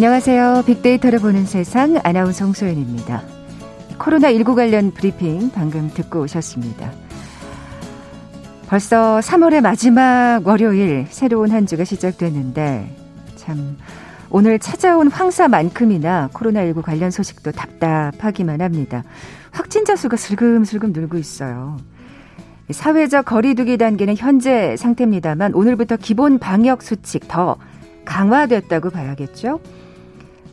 안녕하세요. 빅데이터를 보는 세상 아나운서 홍소연입니다. 코로나19 관련 브리핑 방금 듣고 오셨습니다. 벌써 3월의 마지막 월요일 새로운 한 주가 시작됐는데 참 오늘 찾아온 황사만큼이나 코로나19 관련 소식도 답답하기만 합니다. 확진자 수가 슬금슬금 늘고 있어요. 사회적 거리두기 단계는 현재 상태입니다만 오늘부터 기본 방역 수칙 더 강화됐다고 봐야겠죠.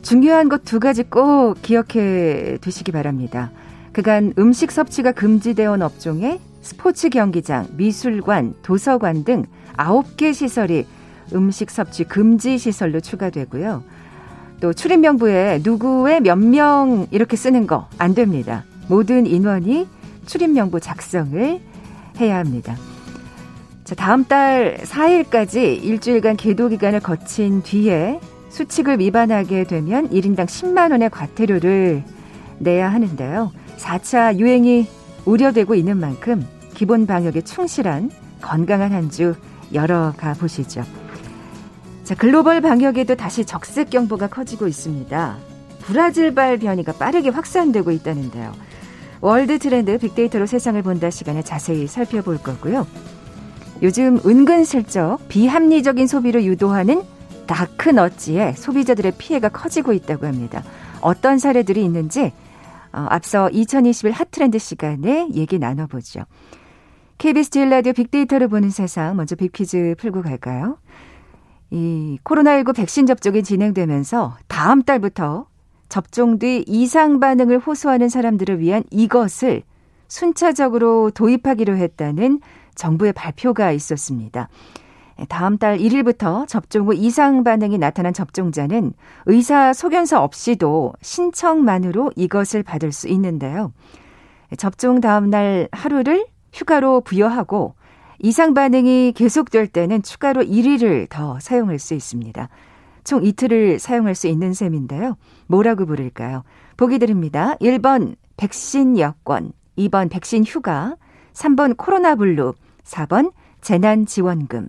중요한 것 두 가지 꼭 기억해 두시기 바랍니다. 그간 음식 섭취가 금지되어 온 업종에 스포츠 경기장, 미술관, 도서관 등 9개 시설이 음식 섭취 금지 시설로 추가되고요. 또 출입 명부에 누구의 몇 명 이렇게 쓰는 거 안 됩니다. 모든 인원이 출입 명부 작성을 해야 합니다. 자, 다음 달 4일까지 일주일간 계도 기간을 거친 뒤에 수칙을 위반하게 되면 1인당 10만 원의 과태료를 내야 하는데요. 4차 유행이 우려되고 있는 만큼 기본 방역에 충실한 건강한 한 주 열어가 보시죠. 자, 글로벌 방역에도 다시 적색 경보가 커지고 있습니다. 브라질발 변이가 빠르게 확산되고 있다는데요. 월드 트렌드 빅데이터로 세상을 본다 시간에 자세히 살펴볼 거고요. 요즘 은근슬쩍 비합리적인 소비를 유도하는 다크너츠에 소비자들의 피해가 커지고 있다고 합니다. 어떤 사례들이 있는지 어, 앞서 2021 핫트렌드 시간에 얘기 나눠보죠. KBS 제일 라디오 빅데이터를 보는 세상 먼저 빅퀴즈 풀고 갈까요? 이 코로나19 백신 접종이 진행되면서 다음 달부터 접종 뒤 이상 반응을 호소하는 사람들을 위한 이것을 순차적으로 도입하기로 했다는 정부의 발표가 있었습니다. 다음 달 1일부터 접종 후 이상 반응이 나타난 접종자는 의사 소견서 없이도 신청만으로 이것을 받을 수 있는데요. 접종 다음 날 하루를 휴가로 부여하고 이상 반응이 계속될 때는 추가로 1일을 더 사용할 수 있습니다. 총 이틀을 사용할 수 있는 셈인데요. 뭐라고 부를까요? 보기 드립니다. 1번 백신 여권, 2번 백신 휴가, 3번 코로나 블루, 4번 재난 지원금.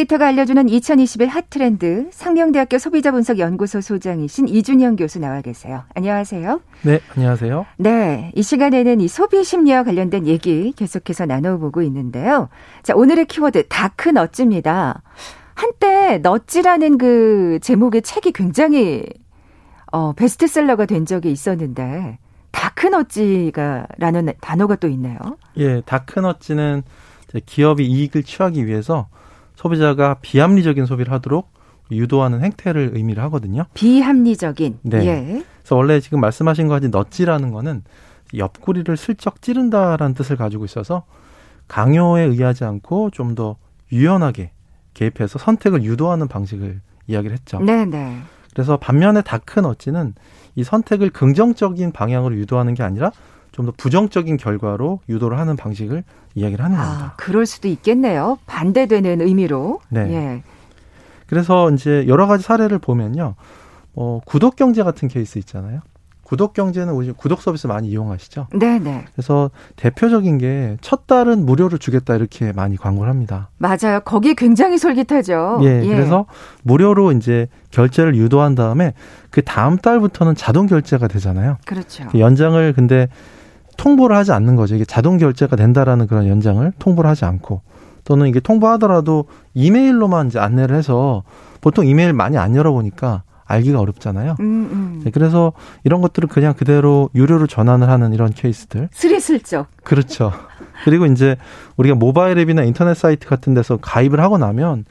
빅데이터가 알려주는 2021 핫트렌드 상명대학교 소비자분석연구소 소장이신 이준영 교수 나와 계세요. 안녕하세요. 네, 안녕하세요. 네, 이 시간에는 이 소비 심리와 관련된 얘기 계속해서 나눠보고 있는데요. 자, 오늘의 키워드 dark nudge입니다. 한때 nudge라는 그 제목의 책이 굉장히 어, 베스트셀러가 된 적이 있었는데 dark nudge라는 단어가 또 있네요. 예, 다크너찌는 기업이 이익을 취하기 위해서 소비자가 비합리적인 소비를 하도록 유도하는 행태를 의미를 하거든요. 비합리적인. 네. 예. 그래서 원래 지금 말씀하신 거 가진 넛지라는 거는 옆구리를 슬쩍 찌른다라는 뜻을 가지고 있어서 강요에 의하지 않고 좀 더 유연하게 개입해서 선택을 유도하는 방식을 이야기를 했죠. 네, 네. 그래서 반면에 다크 넛지는 이 선택을 긍정적인 방향으로 유도하는 게 아니라 좀 더 부정적인 결과로 유도를 하는 방식을 이야기를 하는 아, 겁니다. 그럴 수도 있겠네요. 반대되는 의미로. 네. 예. 그래서 이제 여러 가지 사례를 보면요. 어, 구독 경제 같은 케이스 있잖아요. 구독 경제는 우리 구독 서비스 많이 이용하시죠? 네, 네. 그래서 대표적인 게 첫 달은 무료로 주겠다 이렇게 많이 광고를 합니다. 맞아요. 거기 굉장히 솔깃하죠. 예, 예. 그래서 무료로 이제 결제를 유도한 다음에 그 다음 달부터는 자동 결제가 되잖아요. 그렇죠. 그 연장을 근데 통보를 하지 않는 거죠. 이게 자동 결제가 된다라는 그런 연장을 통보를 하지 않고 또는 이게 통보하더라도 이메일로만 이제 안내를 해서 보통 이메일 많이 안 열어보니까 알기가 어렵잖아요. 음, 음. 네, 그래서 이런 것들을 그냥 그대로 유료로 전환을 하는 이런 케이스들. 스리슬쩍. 그렇죠. 그리고 이제 우리가 모바일 앱이나 인터넷 사이트 같은 데서 가입을 하고 나면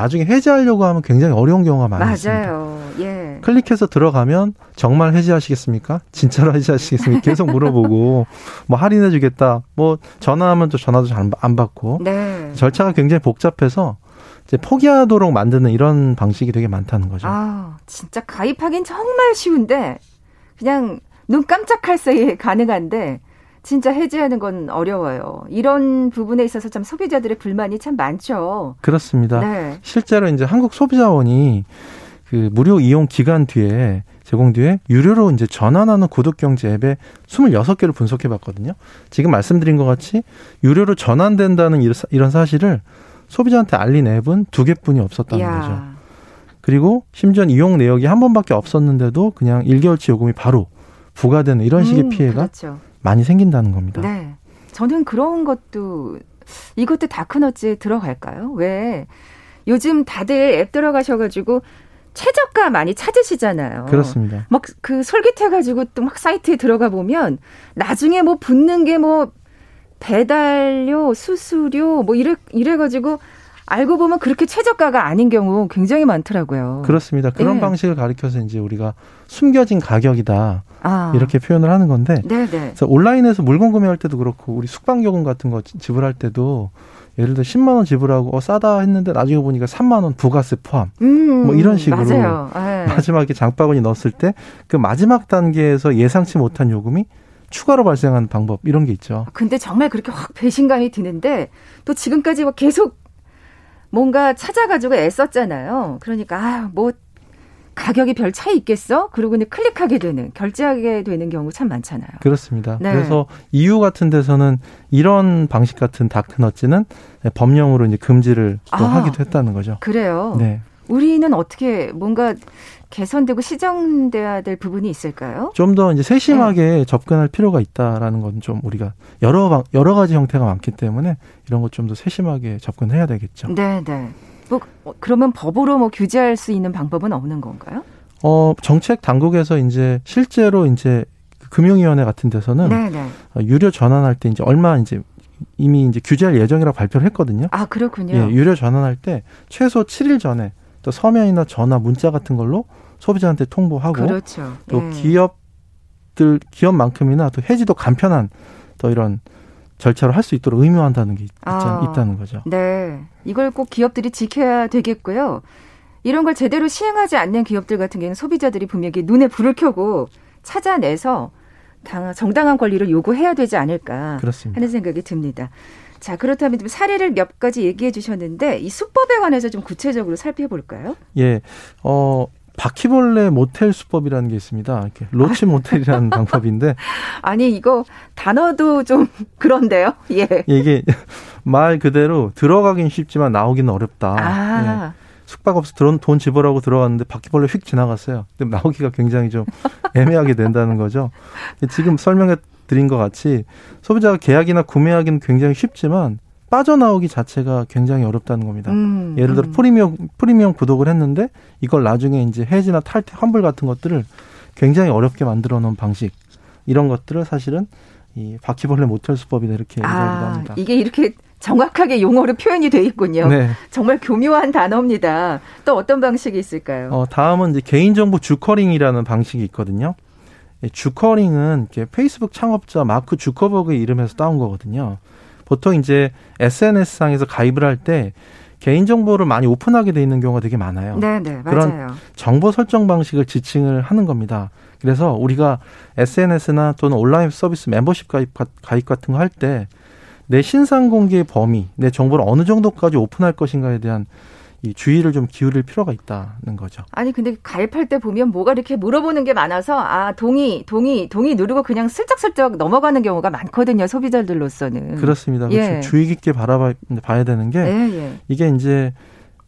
나중에 해지하려고 하면 굉장히 어려운 경우가 많이 있습니다. 맞아요. 예. 클릭해서 들어가면 정말 해지하시겠습니까? 진짜로 해지하시겠습니까? 계속 물어보고 뭐 할인해 주겠다. 뭐 전화하면 또 전화도 잘 안 받고 네. 절차가 굉장히 복잡해서 이제 포기하도록 만드는 이런 방식이 되게 많다는 거죠. 아, 진짜 가입하긴 정말 쉬운데 그냥 눈 깜짝할 사이에 가능한데 진짜 해지하는 건 어려워요. 이런 부분에 있어서 참 소비자들의 불만이 참 많죠. 그렇습니다. 네. 실제로 이제 한국 소비자원이 그 무료 이용 기간 뒤에 제공 뒤에 유료로 이제 전환하는 구독경제 앱에 26개를 분석해 봤거든요. 지금 말씀드린 것 같이 유료로 전환된다는 이런 사실을 소비자한테 알린 앱은 두 개뿐이 없었다는 이야. 거죠. 그리고 심지어 이용 내역이 한 번밖에 없었는데도 그냥 1개월치 요금이 바로 부과되는 이런 식의 음, 피해가 그렇죠. 많이 생긴다는 겁니다. 네. 저는 그런 것도 이것도 다크너츠에 들어갈까요? 왜 요즘 다들 앱 들어가셔가지고 최저가 많이 찾으시잖아요. 그렇습니다. 막 그 솔깃해가지고 또 막 사이트에 들어가 보면 나중에 뭐 붙는 게 뭐 배달료, 수수료 뭐 이래 이래가지고 알고 보면 그렇게 최저가가 아닌 경우 굉장히 많더라고요. 그렇습니다. 그런 네. 방식을 가리켜서 이제 우리가 숨겨진 가격이다 아. 이렇게 표현을 하는 건데 네네. 그래서 온라인에서 물건 구매할 때도 그렇고 우리 숙박 요금 같은 거 지- 지불할 때도 예를 들어 10만 원 지불하고 어 싸다 했는데 나중에 보니까 3만 원 부가세 포함. 음, 뭐 이런 식으로 맞아요. 네. 마지막에 장바구니 넣었을 때 그 마지막 단계에서 예상치 못한 요금이 추가로 발생하는 방법 이런 게 있죠. 근데 정말 그렇게 확 배신감이 드는데 또 지금까지 뭐 계속 뭔가 찾아가지고 애썼잖아요. 그러니까 아, 뭐 가격이 별 차이 있겠어? 그러고 그냥 클릭하게 되는 결제하게 되는 경우 참 많잖아요. 그렇습니다. 네. 그래서 EU 같은 데서는 이런 방식 같은 다크너츠는 법령으로 이제 금지를 또 아. 하기도 했다는 거죠. 그래요. 네. 우리는 어떻게 뭔가 개선되고 시정돼야 될 부분이 있을까요? 좀 더 이제 세심하게 네. 접근할 필요가 있다라는 건 좀 우리가 여러 방, 여러 가지 형태가 많기 때문에 이런 것 좀 더 세심하게 접근해야 되겠죠. 네, 네. 뭐 어, 그러면 법으로 뭐 규제할 수 있는 방법은 없는 건가요? 어, 정책 당국에서 이제 실제로 이제 그 금융위원회 같은 데서는 네, 네. 어, 유료 전환할 때 이제 얼마 이제 이미 이제 규제할 예정이라고 발표를 했거든요. 아, 그렇군요. 예, 유료 전환할 때 최소 7일 전에 또 서면이나 전화, 문자 같은 걸로 소비자한테 통보하고 그렇죠. 또 예. 기업들 기업만큼이나 또 해지도 간편한 또 이런 절차로 할 수 있도록 의무화한다는 게 있, 아. 있다는 거죠. 네. 이걸 꼭 기업들이 지켜야 되겠고요. 이런 걸 제대로 시행하지 않는 기업들 같은 경우는 소비자들이 분명히 눈에 불을 켜고 찾아내서 당- 정당한 권리를 요구해야 되지 않을까 그렇습니다. 하는 생각이 듭니다. 자, 그렇다면 좀 사례를 몇 가지 얘기해 주셨는데 이 수법에 관해서 좀 구체적으로 살펴볼까요? 예, 어 바퀴벌레 모텔 수법이라는 게 있습니다. 이렇게 로치 모텔이라는 방법인데 아니, 이거 단어도 좀 그런데요. 예. 이게 말 그대로 들어가긴 쉽지만 나오기는 어렵다. 예. 아, 숙박업소 돈, 돈 지불하고 들어갔는데 바퀴벌레 휙 지나갔어요. 근데 나오기가 굉장히 좀 애매하게 된다는 거죠. 지금 설명해 드린 것 같이 소비자가 계약이나 구매하기는 굉장히 쉽지만 빠져나오기 자체가 굉장히 어렵다는 겁니다. 음, 예를 들어 음. 프리미엄 프리미엄 구독을 했는데 이걸 나중에 이제 해지나 탈퇴 환불 같은 것들을 굉장히 어렵게 만들어 놓은 방식 이런 것들을 사실은 이 바퀴벌레 모텔 수법이다 이렇게 얘기하기도 아, 합니다. 이게 이렇게 정확하게 용어로 표현이 돼 있군요. 네. 정말 교묘한 단어입니다. 또 어떤 방식이 있을까요? 어, 다음은 이제 개인정보 주커링이라는 방식이 있거든요. 이 주커링은 페이스북 창업자 마크 주커버그의 이름에서 따온 거거든요. 보통 이제 SNS상에서 가입을 할 때 개인 정보를 많이 오픈하게 돼 있는 경우가 되게 많아요. 네, 네, 그런 맞아요. 정보 설정 방식을 지칭을 하는 겁니다. 그래서 우리가 SNS나 또는 온라인 서비스 멤버십 가입, 가입 같은 거 할 때 내 신상 공개 범위, 내 정보를 어느 정도까지 오픈할 것인가에 대한 이 주의를 좀 기울일 필요가 있다는 거죠. 아니 근데 가입할 때 보면 뭐가 이렇게 물어보는 게 많아서 아 동의, 동의, 동의 누르고 그냥 슬쩍슬쩍 넘어가는 경우가 많거든요 소비자들로서는. 그렇습니다. 예. 주의 깊게 바라봐 봐야 되는 게 예, 예. 이게 이제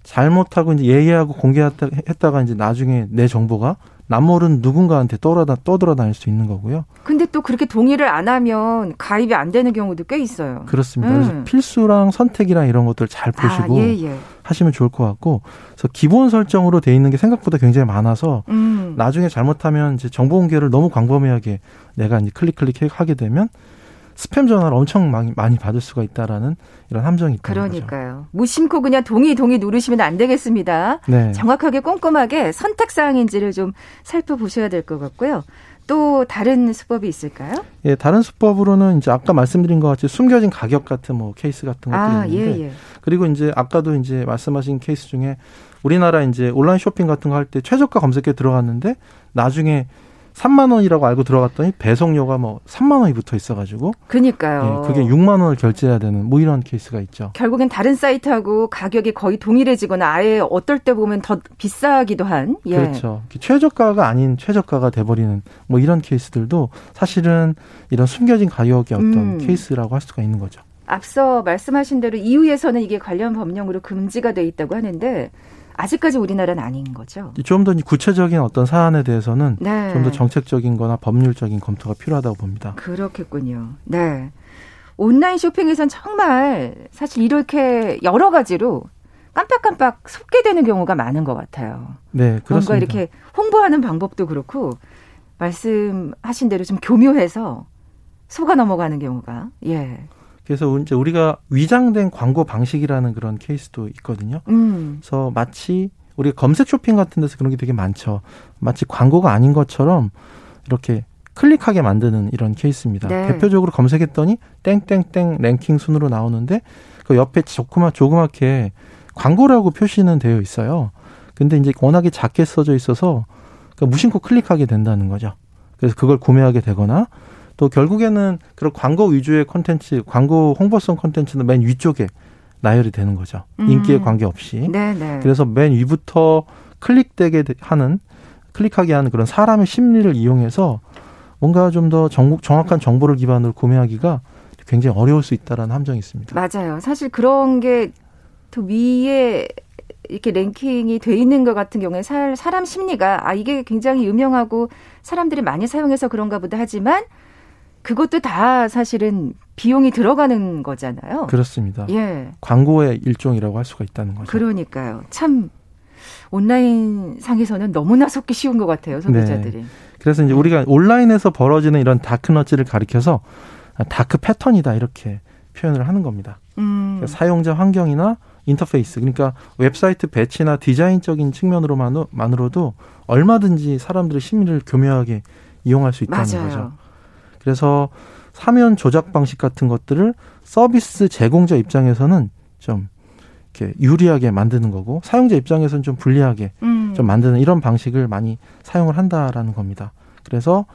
잘못하고 이제 예의하고 공개했다가 이제 나중에 내 정보가 남모르는 누군가한테 떠돌아다 떠돌아다닐 수 있는 거고요. 근데 또 그렇게 동의를 안 하면 가입이 안 되는 경우도 꽤 있어요. 그렇습니다. 음. 그래서 필수랑 선택이랑 이런 것들 잘 보시고 아, 예, 예. 하시면 좋을 것 같고, 그래서 기본 설정으로 돼 있는 게 생각보다 굉장히 많아서 음. 나중에 잘못하면 이제 정보 공개를 너무 광범위하게 내가 이제 클릭 클릭 하게 되면 스팸 전화를 엄청 많이, 많이 받을 수가 있다라는 이런 함정이 있다 그러니까요. 거죠. 무심코 그냥 동의 동의 누르시면 안 되겠습니다. 네. 정확하게 꼼꼼하게 선택 사항인지를 좀 살펴보셔야 될 것 같고요. 또 다른 수법이 있을까요? 예, 다른 수법으로는 이제 아까 말씀드린 것 같이 숨겨진 가격 같은 뭐 케이스 같은 것들이 아, 있는데 예, 예. 그리고 이제 아까도 이제 말씀하신 케이스 중에 우리나라 이제 온라인 쇼핑 같은 거 할 때 최저가 검색에 들어갔는데 나중에 3만 원이라고 알고 들어갔더니 배송료가 뭐 3만 원이 붙어 있어가지고. 그니까요. 예, 그게 6만 원을 결제해야 되는 뭐 이런 케이스가 있죠. 결국엔 다른 사이트하고 가격이 거의 동일해지거나 아예 어떨 때 보면 더 비싸기도 한. 예. 그렇죠. 최저가가 아닌 최저가가 돼버리는 뭐 이런 케이스들도 사실은 이런 숨겨진 가격의 어떤 음. 케이스라고 할 수가 있는 거죠. 앞서 말씀하신 대로 EU에서는 이게 관련 법령으로 금지가 돼 있다고 하는데 아직까지 우리나라는 아닌 거죠. 좀 더 구체적인 어떤 사안에 대해서는 네. 좀더 정책적인 거나 법률적인 검토가 필요하다고 봅니다. 그렇겠군요. 네. 온라인 쇼핑에선 정말 사실 이렇게 여러 가지로 깜빡깜빡 속게 되는 경우가 많은 것 같아요. 네, 그렇습니다. 뭔가 이렇게 홍보하는 방법도 그렇고 말씀하신 대로 좀 교묘해서 속아 넘어가는 경우가 예. 그래서 이제 우리가 위장된 광고 방식이라는 그런 케이스도 있거든요. 음. 그래서 마치 우리가 검색 쇼핑 같은 데서 그런 게 되게 많죠. 마치 광고가 아닌 것처럼 이렇게 클릭하게 만드는 이런 케이스입니다. 네. 대표적으로 검색했더니 땡땡땡 랭킹 순으로 나오는데 그 옆에 조그맣 조그맣게 광고라고 표시는 되어 있어요. 근데 이제 워낙에 작게 써져 있어서 무심코 클릭하게 된다는 거죠. 그래서 그걸 구매하게 되거나 또 결국에는 그런 광고 위주의 콘텐츠, 광고 홍보성 콘텐츠는 맨 위쪽에 나열이 되는 거죠. 음. 인기에 관계없이. 네네. 네. 그래서 맨 위부터 클릭되게 하는 클릭하게 하는 그런 사람의 심리를 이용해서 뭔가 좀 더 정확한 정보를 기반으로 구매하기가 굉장히 어려울 수 있다라는 함정이 있습니다. 맞아요. 사실 그런 게더 위에 이렇게 랭킹이 돼 있는 것 같은 경우에 사람 심리가 아 이게 굉장히 유명하고 사람들이 많이 사용해서 그런가 보다 하지만 그것도 다 사실은 비용이 들어가는 거잖아요. 그렇습니다. 예. 광고의 일종이라고 할 수가 있다는 거죠. 그러니까요. 참 온라인 상에서는 너무나 속기 쉬운 것 같아요, 소비자들이. 네. 그래서 이제 우리가 온라인에서 벌어지는 이런 다크너츠를 가리켜서 dark pattern이다 이렇게 표현을 하는 겁니다. 음. 그러니까 사용자 환경이나 인터페이스 그러니까 웹사이트 배치나 디자인적인 측면으로만으로도 얼마든지 사람들의 심리를 교묘하게 이용할 수 있다는 맞아요. 거죠. 그래서 사면 조작 방식 같은 것들을 서비스 제공자 입장에서는 좀 이렇게 유리하게 만드는 거고 사용자 입장에서는 좀 불리하게 음. 좀 만드는 이런 방식을 많이 사용을 한다라는 겁니다. 그래서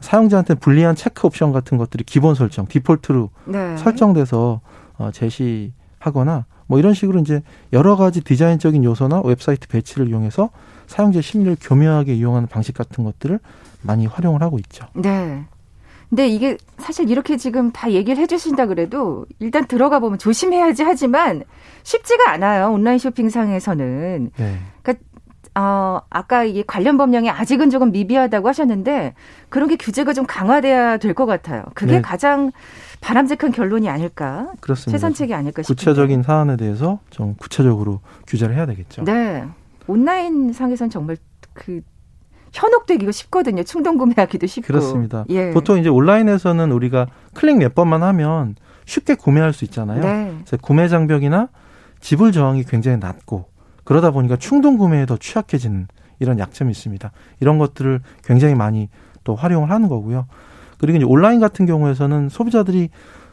사용자한테 불리한 체크 옵션 같은 것들이 기본 설정, 디폴트로 네. 설정돼서 어, 제시하거나 뭐 이런 식으로 이제 여러 가지 디자인적인 요소나 웹사이트 배치를 이용해서 사용자 심리를 교묘하게 이용하는 방식 같은 것들을 많이 활용을 하고 있죠. 네. 근데 이게 사실 이렇게 지금 다 얘기를 해주신다 그래도 일단 들어가 보면 조심해야지 하지만 쉽지가 않아요. 온라인 쇼핑상에서는. 네. 그러니까 어, 아까 이 관련 법령이 아직은 조금 미비하다고 하셨는데 그런 게 규제가 좀 강화돼야 될 것 같아요. 그게 네. 가장 바람직한 결론이 아닐까? 그렇습니다. 최선책이 아닐까 싶습니다. 구체적인 사안에 대해서 좀 구체적으로 규제를 해야 되겠죠. 네. 온라인 상에선 정말 그 현혹되기가 쉽거든요. 충동 구매하기도 쉽고. 그렇습니다. 예. 보통 이제 온라인에서는 우리가 클릭 몇 번만 하면 쉽게 구매할 수 있잖아요. 네. 그래서 구매 장벽이나 지불 저항이 굉장히 낮고 그러다 보니까 충동 구매에 더 취약해지는 이런 약점이 있습니다. 이런 것들을 굉장히 많이 또 활용을 하는 거고요. 그리고 이제 온라인 같은 경우에서는 소비자들이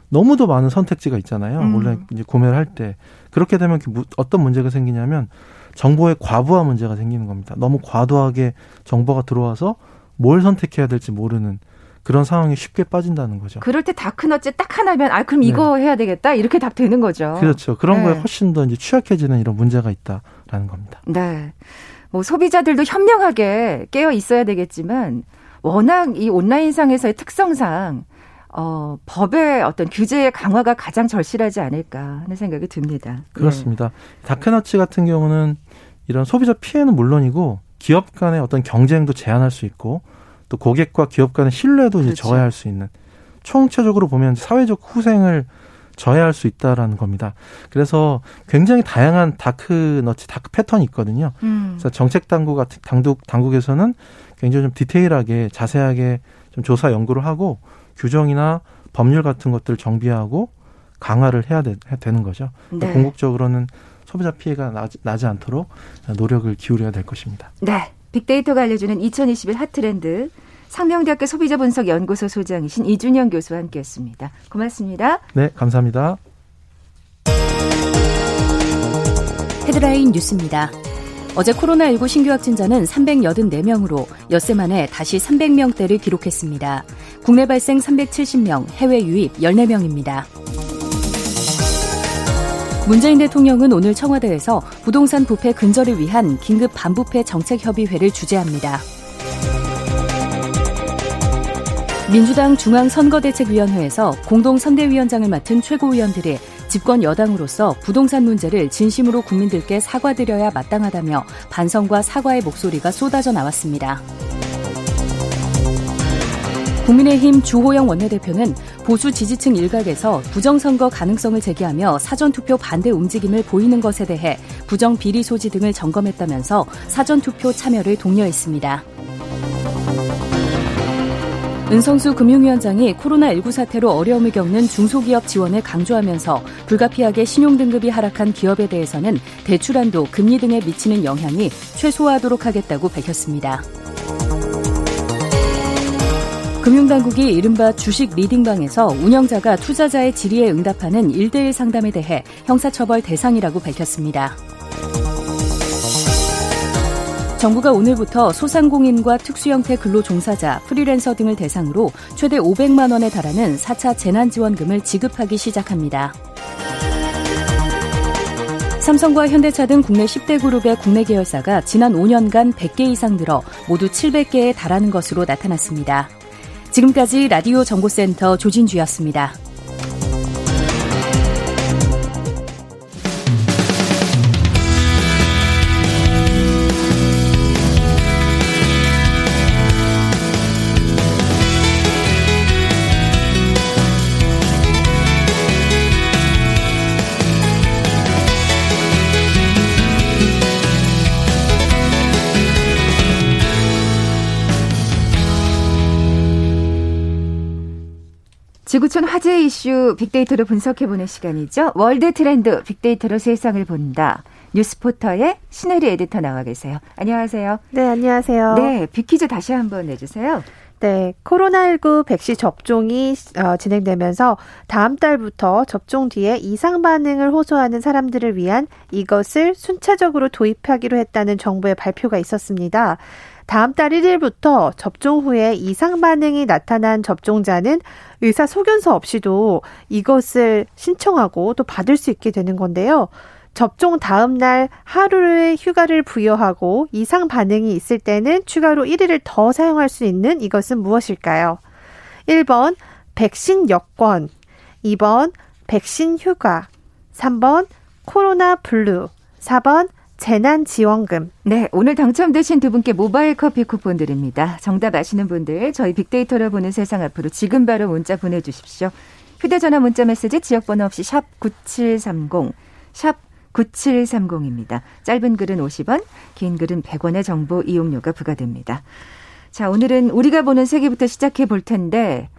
너무도 많은 선택지가 있잖아요. 음. 온라인 이제 구매를 할 때. 그렇게 되면 어떤 문제가 생기냐면 정보의 과부하 문제가 생기는 겁니다. 너무 과도하게 정보가 들어와서 뭘 선택해야 될지 모르는 그런 상황에 쉽게 빠진다는 거죠. 그럴 때 다크너츠 딱 하나면 아 그럼 이거 네. 해야 되겠다 이렇게 답 되는 거죠. 그렇죠. 그런 네. 거에 훨씬 더 이제 취약해지는 이런 문제가 있다라는 겁니다. 네. 뭐 소비자들도 현명하게 깨어 있어야 되겠지만 워낙 이 온라인상에서의 특성상 어, 법의 어떤 규제의 강화가 가장 절실하지 않을까 하는 생각이 듭니다. 그렇습니다. 네. 다크너츠 같은 경우는 이런 소비자 피해는 물론이고 기업 간의 어떤 경쟁도 제한할 수 있고 또 고객과 기업 간의 신뢰도 그렇죠. 이제 저해할 수 있는 총체적으로 보면 사회적 후생을 저해할 수 있다라는 겁니다. 그래서 굉장히 다양한 dark nudge, dark pattern이 있거든요. 음. 그래서 정책 당국 같은 당국 당국에서는 굉장히 좀 디테일하게 자세하게 좀 조사 연구를 하고 규정이나 법률 같은 것들을 정비하고 강화를 해야 되, 는 거죠. 그러니까 네. 궁극적으로는 소비자 피해가 나지, 나지 않도록 노력을 기울여야 될 것입니다. 네. 빅데이터가 알려주는 2021 hot trend 상명대학교 소비자분석연구소 소장이신 이준영 교수와 함께했습니다. 고맙습니다. 네, 감사합니다. 헤드라인 뉴스입니다. 어제 코로나19 신규 확진자는 384명으로 엿새 만에 다시 300명대를 기록했습니다. 국내 발생 370명, 해외 유입 14명입니다. 문재인 대통령은 오늘 청와대에서 부동산 부패 근절을 위한 긴급 반부패 정책협의회를 주재합니다. 민주당 중앙선거대책위원회에서 공동선대위원장을 맡은 최고위원들이 집권 여당으로서 부동산 문제를 진심으로 국민들께 사과드려야 마땅하다며 반성과 사과의 목소리가 쏟아져 나왔습니다. 국민의힘 주호영 원내대표는 보수 지지층 일각에서 부정선거 가능성을 제기하며 사전투표 반대 움직임을 보이는 것에 대해 부정 비리 소지 등을 점검했다면서 사전투표 참여를 독려했습니다. 은성수 금융위원장이 코로나19 사태로 어려움을 겪는 중소기업 지원을 강조하면서 불가피하게 신용등급이 하락한 기업에 대해서는 대출한도 금리 등에 미치는 영향이 최소화하도록 하겠다고 밝혔습니다. 금융당국이 이른바 주식 리딩방에서 운영자가 투자자의 질의에 응답하는 1대1 상담에 대해 형사처벌 대상이라고 밝혔습니다. 정부가 오늘부터 소상공인과 특수형태 근로종사자, 프리랜서 등을 대상으로 최대 500만 원에 달하는 4차 재난지원금을 지급하기 시작합니다. 삼성과 현대차 등 국내 10대 그룹의 국내 계열사가 지난 5년간 100개 이상 늘어 모두 700개에 달하는 것으로 나타났습니다. 지금까지 라디오 정보센터 조진주였습니다. 지구촌 화제 이슈 빅데이터로 분석해보는 시간이죠. World trend 빅데이터로 세상을 본다. 뉴스포터의 신혜리 에디터 나와 계세요. 안녕하세요. 네, 안녕하세요. 네, big 퀴즈 다시 한번 내주세요. 네, 코로나19 백신 접종이 어, 진행되면서 다음 달부터 접종 뒤에 이상 반응을 호소하는 사람들을 위한 이것을 순차적으로 도입하기로 했다는 정부의 발표가 있었습니다. 다음 달 1일부터 접종 후에 이상 반응이 나타난 접종자는 의사 소견서 없이도 이것을 신청하고 또 받을 수 있게 되는 건데요. 접종 다음 날 하루의 휴가를 부여하고 이상 반응이 있을 때는 추가로 1일을 더 사용할 수 있는 이것은 무엇일까요? 1번 백신 여권, 2번 백신 휴가, 3번 코로나 블루, 4번 재난지원금. 네, 오늘 당첨되신 두 분께 모바일 커피 쿠폰 드립니다. 정답 아시는 분들 저희 빅데이터를 보는 세상 앞으로 지금 바로 문자 보내주십시오. 휴대전화 문자 메시지 지역번호 없이 샵 9730, 샵 9730입니다. 짧은 글은 50원, 긴 글은 100원의 정보 이용료가 부과됩니다. 자, 오늘은 우리가 보는 세계부터 시작해 볼 텐데,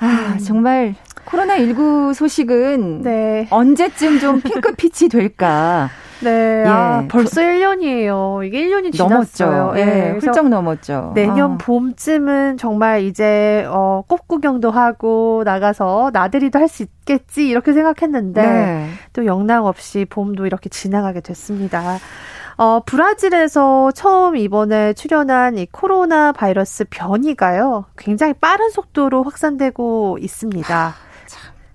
아, 음. 정말 코로나19 소식은 네. 언제쯤 좀 핑크빛이 될까? 네. 예. 아, 벌써 1년이에요. 이게 1년이 지났어요. 예. 네. 훌쩍 넘었죠. 내년 아. 봄쯤은 정말 이제 어, 꽃 구경도 하고 나가서 나들이도 할 수 있겠지 이렇게 생각했는데 네. 또 영락 없이 봄도 이렇게 지나가게 됐습니다. 어, 브라질에서 처음 이번에 출현한 이 코로나 바이러스 변이가요. 굉장히 빠른 속도로 확산되고 있습니다.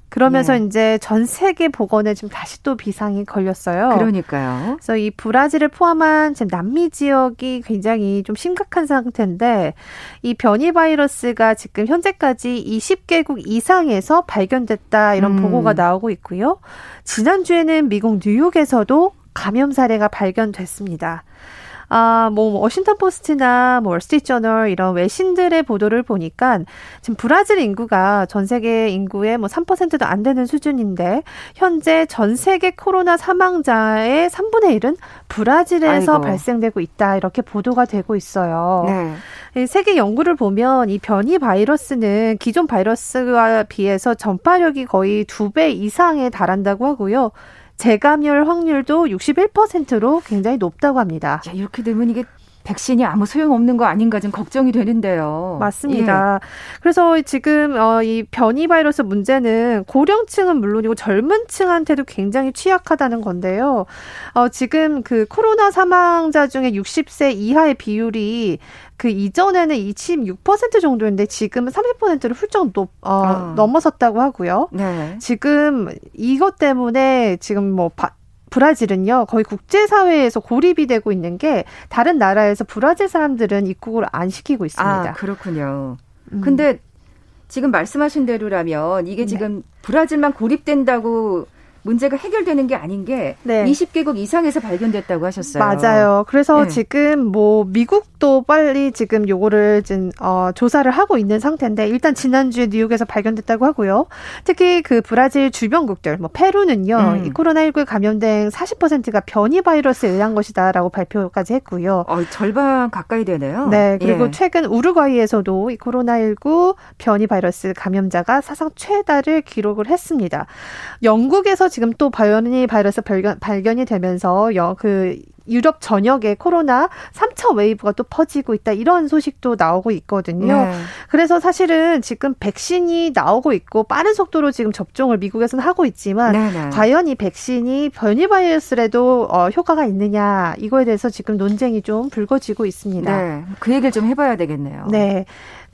그러면서 네. 이제 전 세계 보건에 지금 다시 또 비상이 걸렸어요. 그러니까요. 그래서 이 브라질을 포함한 지금 남미 지역이 굉장히 좀 심각한 상태인데 이 변이 바이러스가 지금 현재까지 20개국 이상에서 발견됐다 이런 음. 보고가 나오고 있고요. 지난주에는 미국 뉴욕에서도 감염 사례가 발견됐습니다. 아, 뭐, 워싱턴 포스트나 뭐, 월스트리트저널 이런 외신들의 보도를 보니까 지금 브라질 인구가 전 세계 인구의 뭐 3%도 안 되는 수준인데 현재 전 세계 코로나 사망자의 3분의 1은 브라질에서 아이고. 발생되고 있다. 이렇게 보도가 되고 있어요. 네. 세계 연구를 보면 이 변이 바이러스는 기존 바이러스와 비해서 전파력이 거의 두 배 이상에 달한다고 하고요. 재감염 확률도 61%로 굉장히 높다고 합니다. 야, 이렇게 되면 이게 백신이 아무 소용없는 거 아닌가 좀 걱정이 되는데요. 맞습니다. 예. 그래서 지금 어, 이 변이 바이러스 문제는 고령층은 물론이고 젊은 층한테도 굉장히 취약하다는 건데요. 어, 지금 그 코로나 사망자 중에 60세 이하의 비율이 그 이전에는 26% 정도였는데 지금은 30%를 훌쩍 높, 어, 아. 넘어섰다고 하고요. 네. 지금 이것 때문에 지금 뭐 바, 브라질은요 거의 국제사회에서 고립이 되고 있는 게 다른 나라에서 브라질 사람들은 입국을 안 시키고 있습니다. 아 그렇군요. 음. 근데 지금 말씀하신 대로라면 이게 네. 지금 네. 브라질만 고립된다고 문제가 해결되는 게 아닌 게 네. 20개국 이상에서 발견됐다고 하셨어요. 맞아요. 그래서 네. 지금 뭐 미국도 빨리 지금 요거를 지금 어, 조사를 하고 있는 상태인데 일단 지난주에 뉴욕에서 발견됐다고 하고요. 특히 그 브라질 주변국들 뭐 페루는요. 음. 이 코로나19에 감염된 40%가 변이 바이러스에 의한 것이다라고 발표까지 했고요. 어, 절반 가까이 되네요. 네. 그리고 예. 최근 우루과이에서도 이 코로나19 변이 바이러스 감염자가 사상 최다를 기록을 했습니다. 영국에서 지금 또 변이 바이러스 발견, 발견이 되면서 여, 그 유럽 전역에 코로나 3차 wave가 또 퍼지고 있다 이런 소식도 나오고 있거든요. 네. 그래서 사실은 지금 백신이 나오고 있고 빠른 속도로 지금 접종을 미국에서는 하고 있지만 네, 네. 과연 이 백신이 변이 바이러스라도 어, 효과가 있느냐 이거에 대해서 지금 논쟁이 좀 불거지고 있습니다. 네. 그 얘기를 좀 해봐야 되겠네요. 네.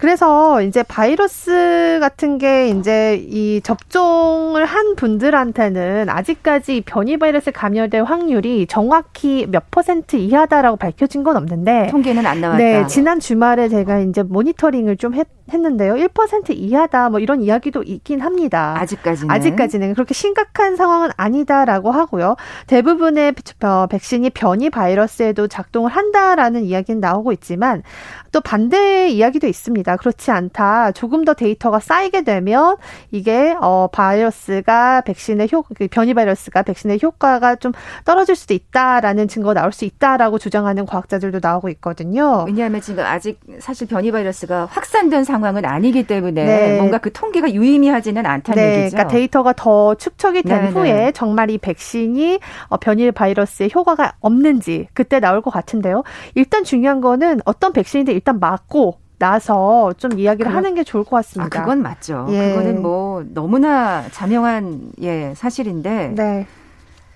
그래서 이제 바이러스 같은 게 이제 이 접종을 한 분들한테는 아직까지 변이 바이러스 감염될 확률이 정확히 몇 퍼센트 이하다라고 밝혀진 건 없는데 통계는 안 나왔다. 네, 지난 주말에 제가 이제 모니터링을 좀 했, 했는데요. 1% 이하다 뭐 이런 이야기도 있긴 합니다. 아직까지는 아직까지는 그렇게 심각한 상황은 아니다라고 하고요. 대부분의 어, 백신이 변이 바이러스에도 작동을 한다라는 이야기는 나오고 있지만 또 반대의 이야기도 있습니다. 그렇지 않다. 조금 더 데이터가 쌓이게 되면 이게 어 바이러스가 백신의 효그 변이 바이러스가 백신의 효과가 좀 떨어질 수도 있다라는 증거 가 나올 수 있다라고 주장하는 과학자들도 나오고 있거든요. 왜냐하면 지금 아직 사실 변이 바이러스가 확산된 상황은 아니기 때문에 네. 뭔가 그 통계가 유의미하지는 않다는 네. 얘기죠. 그러니까 데이터가 더 축적이 된 네네. 후에 네. 정말 이 백신이 어, 변이 바이러스의 효과가 없는지 그때 나올 것 같은데요. 일단 중요한 거는 어떤 백신인데 일단 맞고 나서 좀 이야기를 그, 하는 게 좋을 것 같습니다. 아, 그건 맞죠. 예. 그거는 뭐 너무나 자명한 예 사실인데 네.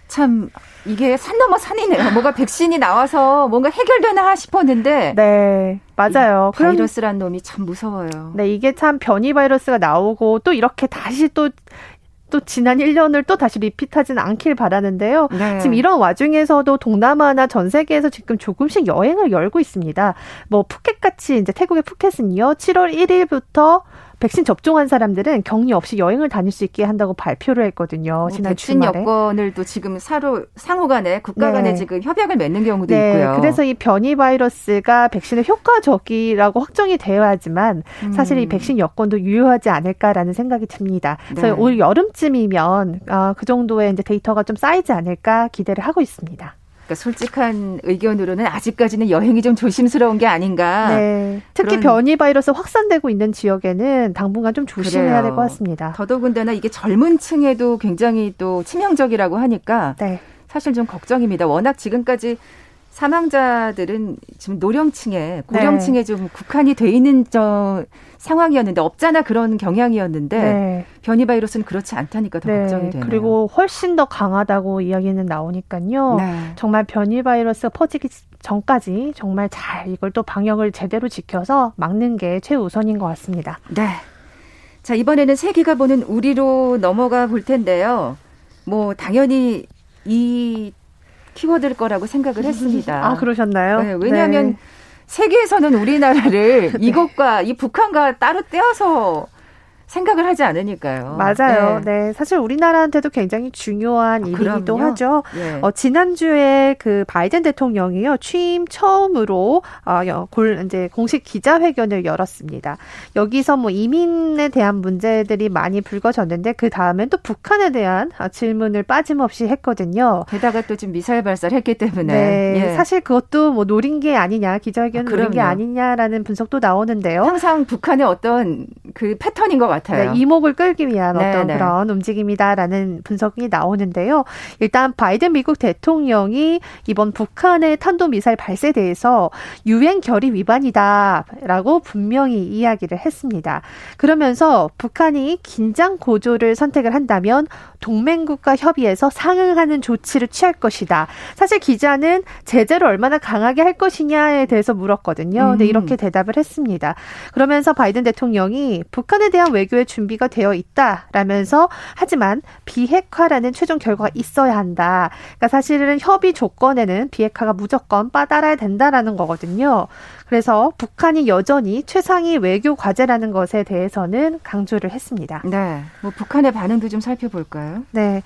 참 이게 산 넘어 산이네요. 뭐가 백신이 나와서 뭔가 해결되나 싶었는데. 네, 맞아요. 바이러스란 놈이 참 무서워요. 네, 이게 참 변이 바이러스가 나오고 또 이렇게 다시 또또 지난 1년을 또 다시 리핏하지는 않길 바라는데요. 네. 지금 이런 와중에서도 동남아나 전 세계에서 지금 조금씩 여행을 열고 있습니다. 뭐 푸켓 같이 이제 태국의 푸켓은요. 7월 1일부터 백신 접종한 사람들은 격리 없이 여행을 다닐 수 있게 한다고 발표를 했거든요. 뭐 지난 백신 주말에. 여권을 또 지금 사로 상호 간에 국가 간에 네. 지금 협약을 맺는 경우도 네. 있고요. 그래서 이 변이 바이러스가 백신의 효과적이라고 확정이 되어야지만 음. 사실 이 백신 여권도 유효하지 않을까라는 생각이 듭니다. 그래서 네. 올 여름쯤이면 어, 그 정도의 이제 데이터가 좀 쌓이지 않을까 기대를 하고 있습니다. 그러니까 솔직한 의견으로는 아직까지는 여행이 좀 조심스러운 게 아닌가. 네. 특히 변이 바이러스 확산되고 있는 지역에는 당분간 좀 조심해야 될 것 같습니다. 더더군다나 이게 젊은 층에도 굉장히 또 치명적이라고 하니까 네. 사실 좀 걱정입니다. 워낙 지금까지 사망자들은 지금 노령층에 고령층에 네. 좀 국한이 돼 있는 저 상황이었는데 없잖아 그런 경향이었는데 네. 변이 바이러스는 그렇지 않다니까 더 네. 걱정이 되네요. 그리고 훨씬 더 강하다고 이야기는 나오니까요. 네. 정말 변이 바이러스가 퍼지기 전까지 정말 잘 이걸 또 방역을 제대로 지켜서 막는 게 최우선인 것 같습니다. 네. 자 이번에는 세계가 보는 우리로 넘어가 볼 텐데요. 뭐 당연히 이 키워드일 거라고 생각을 했습니다. 아, 그러셨나요? 네, 왜냐하면 네. 세계에서는 우리나라를 이것과 이 북한과 따로 떼어서 생각을 하지 않으니까요. 맞아요. 네. 네. 사실 우리나라한테도 굉장히 중요한 아, 일이기도 그럼요? 하죠. 네. 어, 지난주에 그 바이든 대통령이요. 취임 처음으로 어, 골, 이제 공식 기자회견을 열었습니다. 여기서 뭐 이민에 대한 문제들이 많이 불거졌는데 그 다음엔 또 북한에 대한 아, 질문을 빠짐없이 했거든요. 게다가 또 지금 미사일 발사를 했기 때문에. 네. 예. 사실 그것도 뭐 노린 게 아니냐, 기자회견 아, 노린 게 아니냐라는 분석도 나오는데요. 항상 북한의 어떤 그 패턴인 것 같아요. 네, 이목을 끌기 위한 네, 어떤 네. 그런 움직임이다라는 분석이 나오는데요. 일단 바이든 미국 대통령이 이번 북한의 탄도미사일 발사에 대해서 유엔 결의 위반이다라고 분명히 이야기를 했습니다. 그러면서 북한이 긴장 고조를 선택을 한다면 동맹국가 협의에서 상응하는 조치를 취할 것이다. 사실 기자는 제재를 얼마나 강하게 할 것이냐에 대해서 물었거든요. 근데 음. 이렇게 대답을 했습니다. 그러면서 바이든 대통령이 북한에 대한 외교 의 준비가 되어 있다라면서 하지만 비핵화라는 최종 결과가 있어야 한다. 그러니까 사실은 협의 조건에는 비핵화가 무조건 빠따라야 된다라는 거거든요. 그래서 북한이 여전히 최상위 외교 과제라는 것에 대해서는 강조를 했습니다. 네. 뭐 북한의 반응도 좀 살펴볼까요? 네.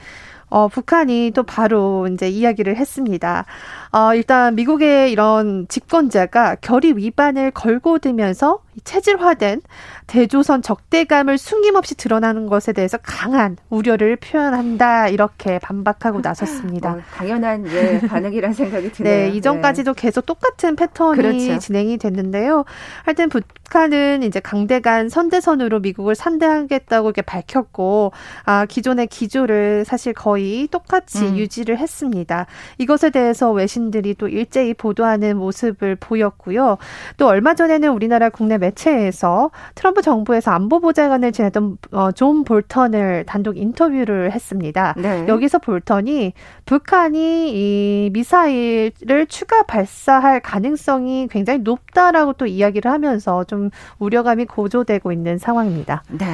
어, 북한이 또 바로 이제 이야기를 했습니다. 어, 일단 미국의 이런 집권자가 결의 위반을 걸고 들면서 체질화된 대조선 적대감을 숨김없이 드러나는 것에 대해서 강한 우려를 표현한다 이렇게 반박하고 나섰습니다. 뭐 당연한 예, 반응이란 생각이 드네요. 네, 이전까지도 네. 계속 똑같은 패턴이 그렇죠. 진행이 됐는데요. 하여튼 북한은 이제 강대간 선대선으로 미국을 상대하겠다고 이렇게 밝혔고 아, 기존의 기조를 사실 거의 똑같이 음. 유지를 했습니다. 이것에 대해서 외신 들이 또 일제히 보도하는 모습을 보였고요. 또 얼마 전에는 우리나라 국내 매체에서 트럼프 정부에서 안보보좌관을 지냈던 어, 존 볼턴을 단독 인터뷰를 했습니다. 네. 여기서 볼턴이 북한이 이 미사일을 추가 발사할 가능성이 굉장히 높다라고 또 이야기를 하면서 좀 우려감이 고조되고 있는 상황입니다. 네.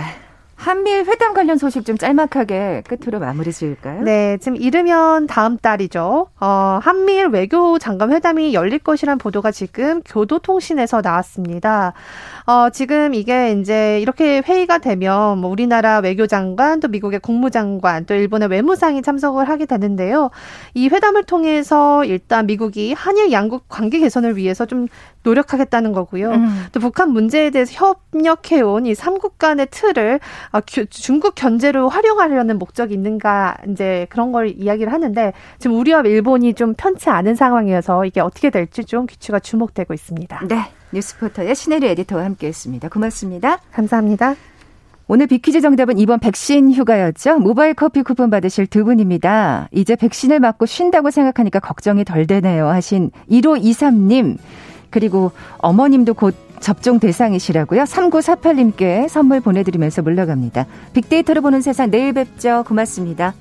한미일 회담 관련 소식 좀 짤막하게 끝으로 마무리 지을까요? 네, 지금 이르면 다음 달이죠. 어, 한미일 외교 장관 회담이 열릴 것이란 보도가 지금 교도통신에서 나왔습니다. 어, 지금 이게 이제 이렇게 회의가 되면 뭐 우리나라 외교장관 또 미국의 국무장관 또 일본의 외무상이 참석을 하게 되는데요. 이 회담을 통해서 일단 미국이 한일 양국 관계 개선을 위해서 좀 노력하겠다는 거고요. 음. 또 북한 문제에 대해서 협력해온 이 삼국 간의 틀을 어, 중국 견제로 활용하려는 목적이 있는가 이제 그런 걸 이야기를 하는데 지금 우리와 일본이 좀 편치 않은 상황이어서 이게 어떻게 될지 좀 귀추가 주목되고 있습니다. 네. 뉴스포터의 신혜리 에디터와 함께했습니다. 고맙습니다. 감사합니다. 오늘 비퀴즈 정답은 이번 백신 휴가였죠. 모바일 커피 쿠폰 받으실 두 분입니다. 이제 백신을 맞고 쉰다고 생각하니까 걱정이 덜 되네요 하신 1523님 그리고 어머님도 곧 접종 대상이시라고요. 3948님께 선물 보내드리면서 물러갑니다. 빅데이터로 보는 세상 내일 뵙죠. 고맙습니다.